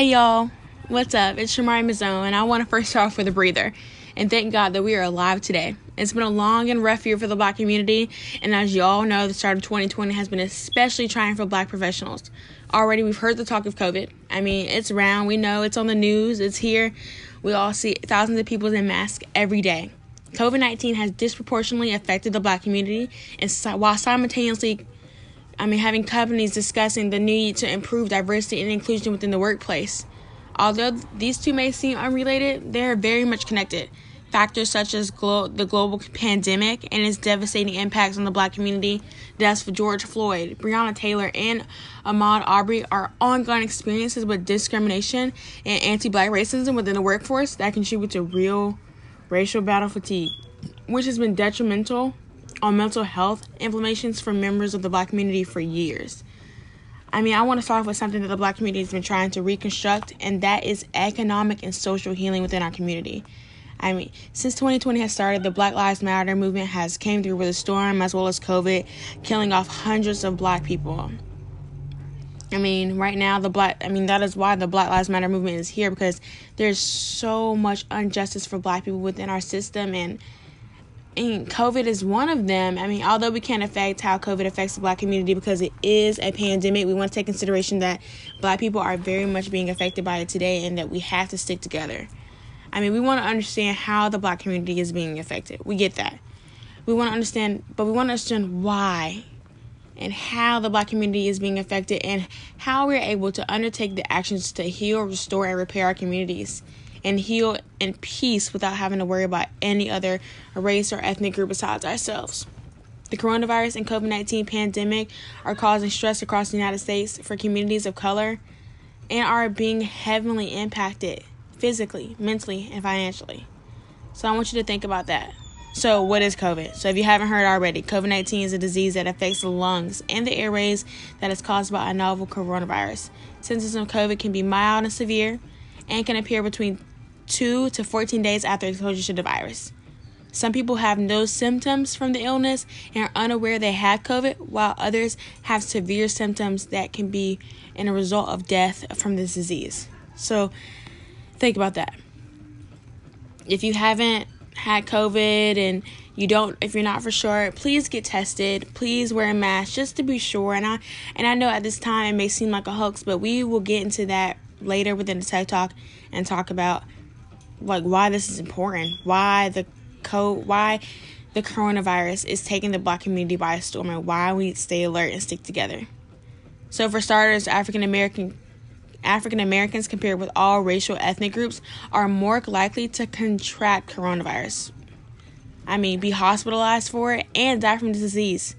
Hey y'all, what's up? It's Shamari Mazzone, and I want to first start off with a breather and thank God that we are alive today. It's been a long and rough year for the black community, and as you all know, the start of 2020 has been especially trying for black professionals. Already, we've heard the talk of COVID. I mean, it's around, we know it's on the news, it's here. We all see thousands of people in masks every day. COVID 19 has disproportionately affected the black community, and while simultaneously I mean, having companies discussing the need to improve diversity and inclusion within the workplace. Although these two may seem unrelated, they are very much connected. Factors such as glo- the global pandemic and its devastating impacts on the black community, deaths for George Floyd, Breonna Taylor, and Ahmaud Arbery are ongoing experiences with discrimination and anti black racism within the workforce that contribute to real racial battle fatigue, which has been detrimental on mental health inflammations for members of the black community for years. I mean, I want to start off with something that the black community has been trying to reconstruct, and that is economic and social healing within our community. I mean, since 2020 has started, the Black Lives Matter movement has came through with a storm as well as COVID, killing off hundreds of black people. I mean, right now the black I mean that is why the Black Lives Matter movement is here because there's so much injustice for black people within our system and and COVID is one of them. I mean, although we can't affect how COVID affects the black community because it is a pandemic, we want to take consideration that black people are very much being affected by it today and that we have to stick together. I mean, we want to understand how the black community is being affected. We get that. We want to understand, but we want to understand why and how the black community is being affected and how we're able to undertake the actions to heal, restore, and repair our communities and heal in peace without having to worry about any other race or ethnic group besides ourselves. The coronavirus and COVID 19 pandemic are causing stress across the United States for communities of color and are being heavily impacted physically, mentally, and financially. So I want you to think about that. So, what is COVID? So, if you haven't heard already, COVID 19 is a disease that affects the lungs and the airways that is caused by a novel coronavirus. Symptoms of COVID can be mild and severe and can appear between 2 to 14 days after exposure to the virus. Some people have no symptoms from the illness and are unaware they have COVID, while others have severe symptoms that can be in a result of death from this disease. So, think about that. If you haven't had COVID and you don't if you're not for sure please get tested please wear a mask just to be sure and i and i know at this time it may seem like a hoax but we will get into that later within the tech talk and talk about like why this is important, why the co why the coronavirus is taking the black community by storm and why we stay alert and stick together. So for starters, African American African Americans compared with all racial ethnic groups are more likely to contract coronavirus. I mean, be hospitalized for it and die from the disease.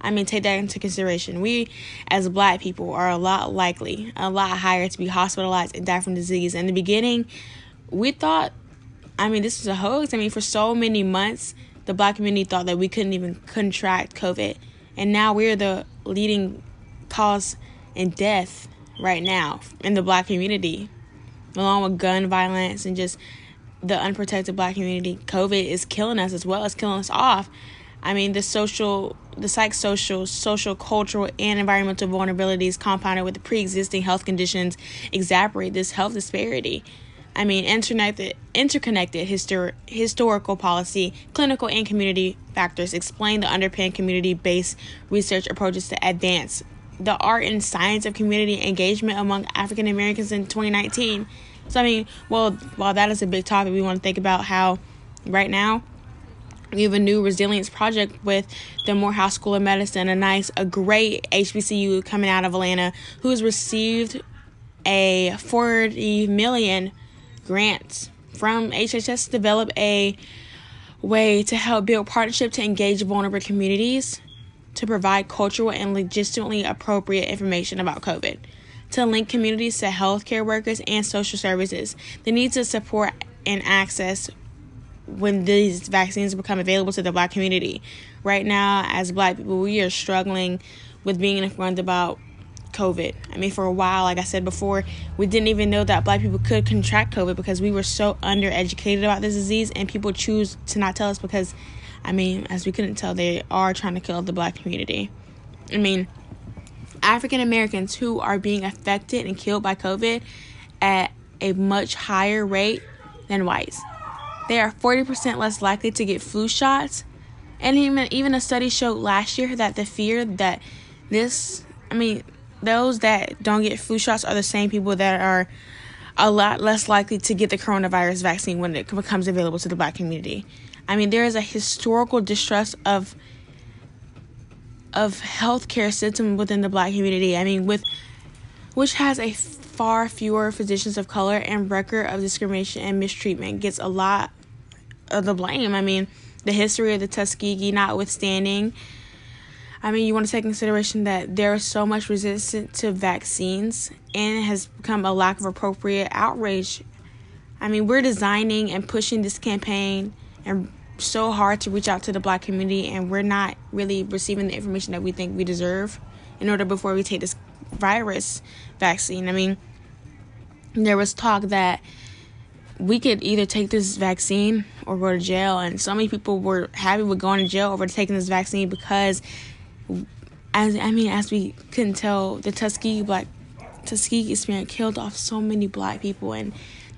I mean, take that into consideration. We, as black people, are a lot likely, a lot higher to be hospitalized and die from disease. In the beginning, we thought, I mean, this was a hoax. I mean, for so many months, the black community thought that we couldn't even contract COVID. And now we're the leading cause in death right now in the black community, along with gun violence and just the unprotected black community. COVID is killing us as well as killing us off. I mean, the social, the psychosocial, social, cultural, and environmental vulnerabilities compounded with the pre existing health conditions exacerbate this health disparity. I mean, interconnected, interconnected histor- historical policy, clinical and community factors explain the underpin community based research approaches to advance the art and science of community engagement among African Americans in 2019. So, I mean, well, while that is a big topic, we want to think about how right now we have a new resilience project with the Morehouse School of Medicine, a nice, a great HBCU coming out of Atlanta, who's received a 40 million grants from HHS to develop a way to help build partnership to engage vulnerable communities, to provide cultural and logistically appropriate information about COVID, to link communities to healthcare workers and social services, the need to support and access when these vaccines become available to the black community. Right now, as black people, we are struggling with being informed about COVID. I mean, for a while, like I said before, we didn't even know that black people could contract COVID because we were so undereducated about this disease, and people choose to not tell us because, I mean, as we couldn't tell, they are trying to kill the black community. I mean, African Americans who are being affected and killed by COVID at a much higher rate than whites. They are 40% less likely to get flu shots. And even, even a study showed last year that the fear that this, I mean, those that don't get flu shots are the same people that are a lot less likely to get the coronavirus vaccine when it becomes available to the black community. I mean, there is a historical distrust of of healthcare system within the black community. I mean, with which has a far fewer physicians of color and record of discrimination and mistreatment gets a lot of the blame. I mean, the history of the Tuskegee notwithstanding, I mean, you want to take consideration that there is so much resistance to vaccines and it has become a lack of appropriate outrage. I mean, we're designing and pushing this campaign and so hard to reach out to the black community and we're not really receiving the information that we think we deserve in order before we take this virus vaccine. I mean, there was talk that we could either take this vaccine or go to jail and so many people were happy with going to jail over taking this vaccine because as I mean, as we can tell, the Tuskegee Black Tuskegee experience killed off so many black people, and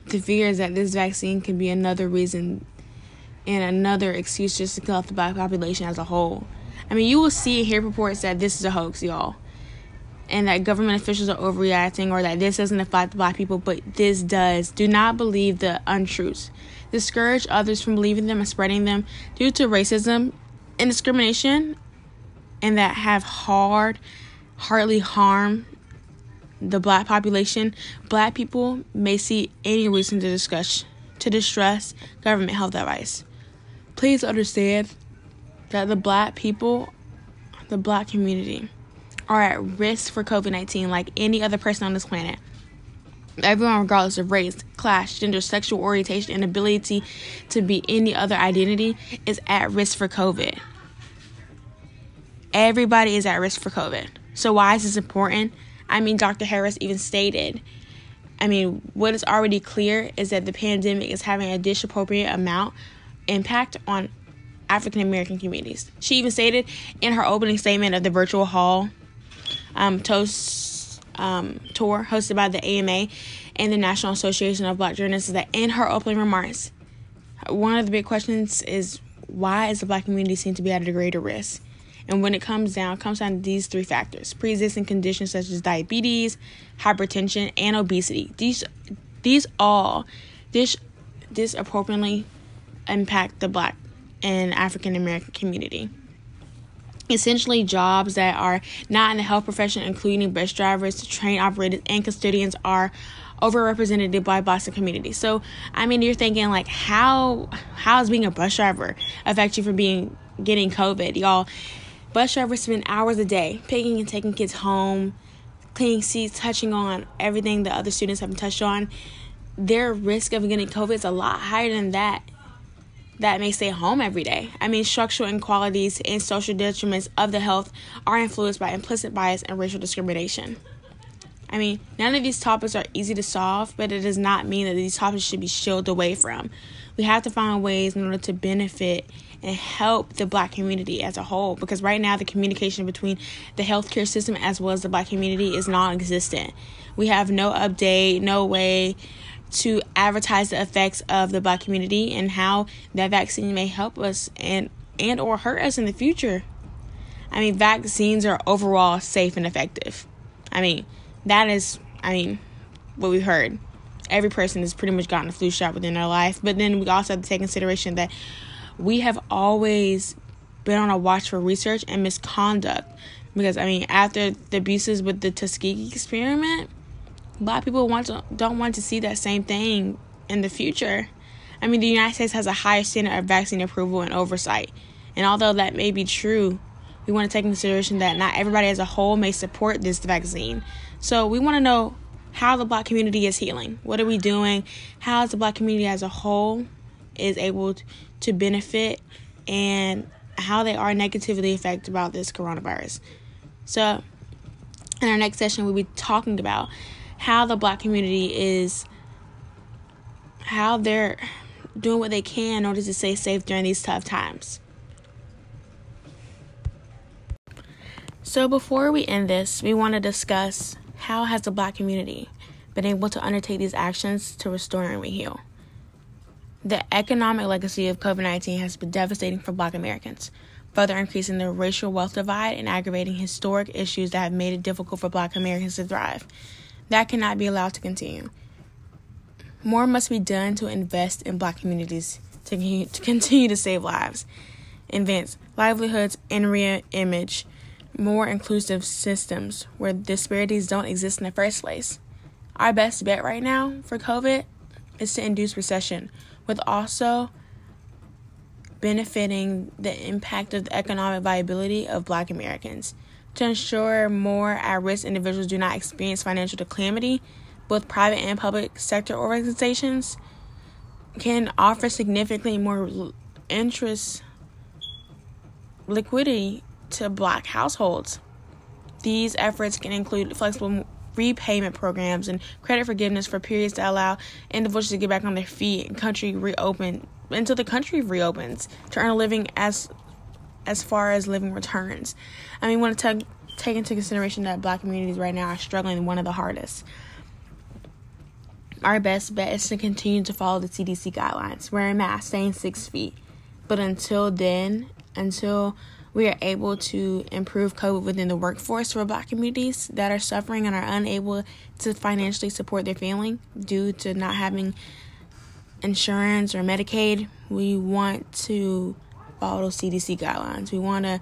the fear is that this vaccine can be another reason and another excuse just to kill off the black population as a whole. I mean, you will see hear reports that this is a hoax, y'all, and that government officials are overreacting, or that this doesn't affect black people, but this does. Do not believe the untruths. Discourage others from believing them and spreading them due to racism and discrimination and that have hard, hardly harm the black population, black people may see any reason to discuss to distrust government health advice. Please understand that the black people, the black community, are at risk for COVID 19 like any other person on this planet. Everyone, regardless of race, class, gender, sexual orientation, and ability to be any other identity, is at risk for COVID everybody is at risk for COVID. So, why is this important? I mean, Dr. Harris even stated, I mean, what is already clear is that the pandemic is having a disproportionate amount impact on African American communities. She even stated in her opening statement of the virtual hall um, toast um, tour hosted by the AMA and the National Association of Black Journalists that in her opening remarks, one of the big questions is why is the black community seen to be at a greater risk? And when it comes down, it comes down to these three factors: pre-existing conditions such as diabetes, hypertension, and obesity. These these all this disproportionately impact the black and African American community. Essentially, jobs that are not in the health profession, including bus drivers, train operators, and custodians, are overrepresented by Boston community. So, I mean, you're thinking like, how how is being a bus driver affect you from being getting COVID, y'all? Bus drivers spend hours a day picking and taking kids home, cleaning seats, touching on everything that other students haven't touched on. Their risk of getting COVID is a lot higher than that that may stay home every day. I mean, structural inequalities and social detriments of the health are influenced by implicit bias and racial discrimination. I mean, none of these topics are easy to solve, but it does not mean that these topics should be shielded away from. We have to find ways in order to benefit and help the black community as a whole because right now the communication between the healthcare system as well as the black community is non-existent. We have no update, no way to advertise the effects of the black community and how that vaccine may help us and and or hurt us in the future. I mean, vaccines are overall safe and effective. I mean, that is I mean, what we heard. Every person has pretty much gotten a flu shot within their life, but then we also have to take consideration that we have always been on a watch for research and misconduct because I mean after the abuses with the Tuskegee experiment, a lot of people want to don't want to see that same thing in the future. I mean the United States has a higher standard of vaccine approval and oversight. And although that may be true, we want to take into consideration that not everybody as a whole may support this vaccine. So we want to know how the black community is healing. What are we doing? How is the black community as a whole is able to benefit and how they are negatively affected about this coronavirus. So, in our next session, we'll be talking about how the black community is, how they're doing what they can in order to stay safe during these tough times. So, before we end this, we want to discuss how has the black community been able to undertake these actions to restore and heal. The economic legacy of COVID 19 has been devastating for Black Americans, further increasing the racial wealth divide and aggravating historic issues that have made it difficult for Black Americans to thrive. That cannot be allowed to continue. More must be done to invest in Black communities to, to continue to save lives, advance livelihoods, and re image more inclusive systems where disparities don't exist in the first place. Our best bet right now for COVID is to induce recession with also benefiting the impact of the economic viability of black Americans. To ensure more at risk individuals do not experience financial calamity, both private and public sector organizations can offer significantly more interest liquidity to black households. These efforts can include flexible repayment programs and credit forgiveness for periods that allow individuals to get back on their feet and country reopen until the country reopens to earn a living as as far as living returns. I mean, we want to take into consideration that black communities right now are struggling one of the hardest. Our best bet is to continue to follow the CDC guidelines, wearing masks, staying six feet. But until then, until we are able to improve COVID within the workforce for Black communities that are suffering and are unable to financially support their family due to not having insurance or Medicaid. We want to follow CDC guidelines. We want to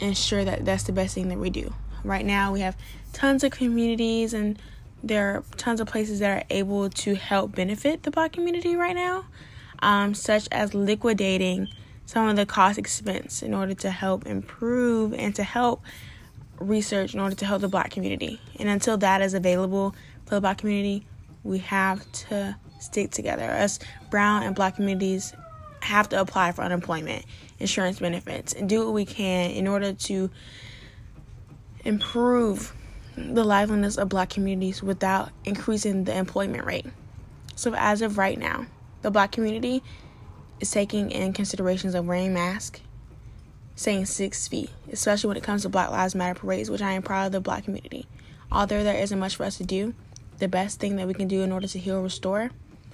ensure that that's the best thing that we do. Right now, we have tons of communities and there are tons of places that are able to help benefit the Black community right now, um, such as liquidating some of the cost expense in order to help improve and to help research in order to help the black community. And until that is available for the black community, we have to stick together. Us brown and black communities have to apply for unemployment insurance benefits and do what we can in order to improve the liveliness of black communities without increasing the employment rate. So as of right now, the black community is taking in considerations of wearing masks, staying six feet, especially when it comes to Black Lives Matter parades, which I am proud of the black community. Although there isn't much for us to do, the best thing that we can do in order to heal restore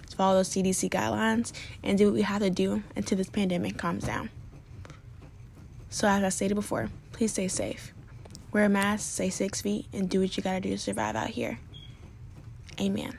is follow those CDC guidelines and do what we have to do until this pandemic calms down. So, as I stated before, please stay safe. Wear a mask, stay six feet, and do what you gotta do to survive out here. Amen.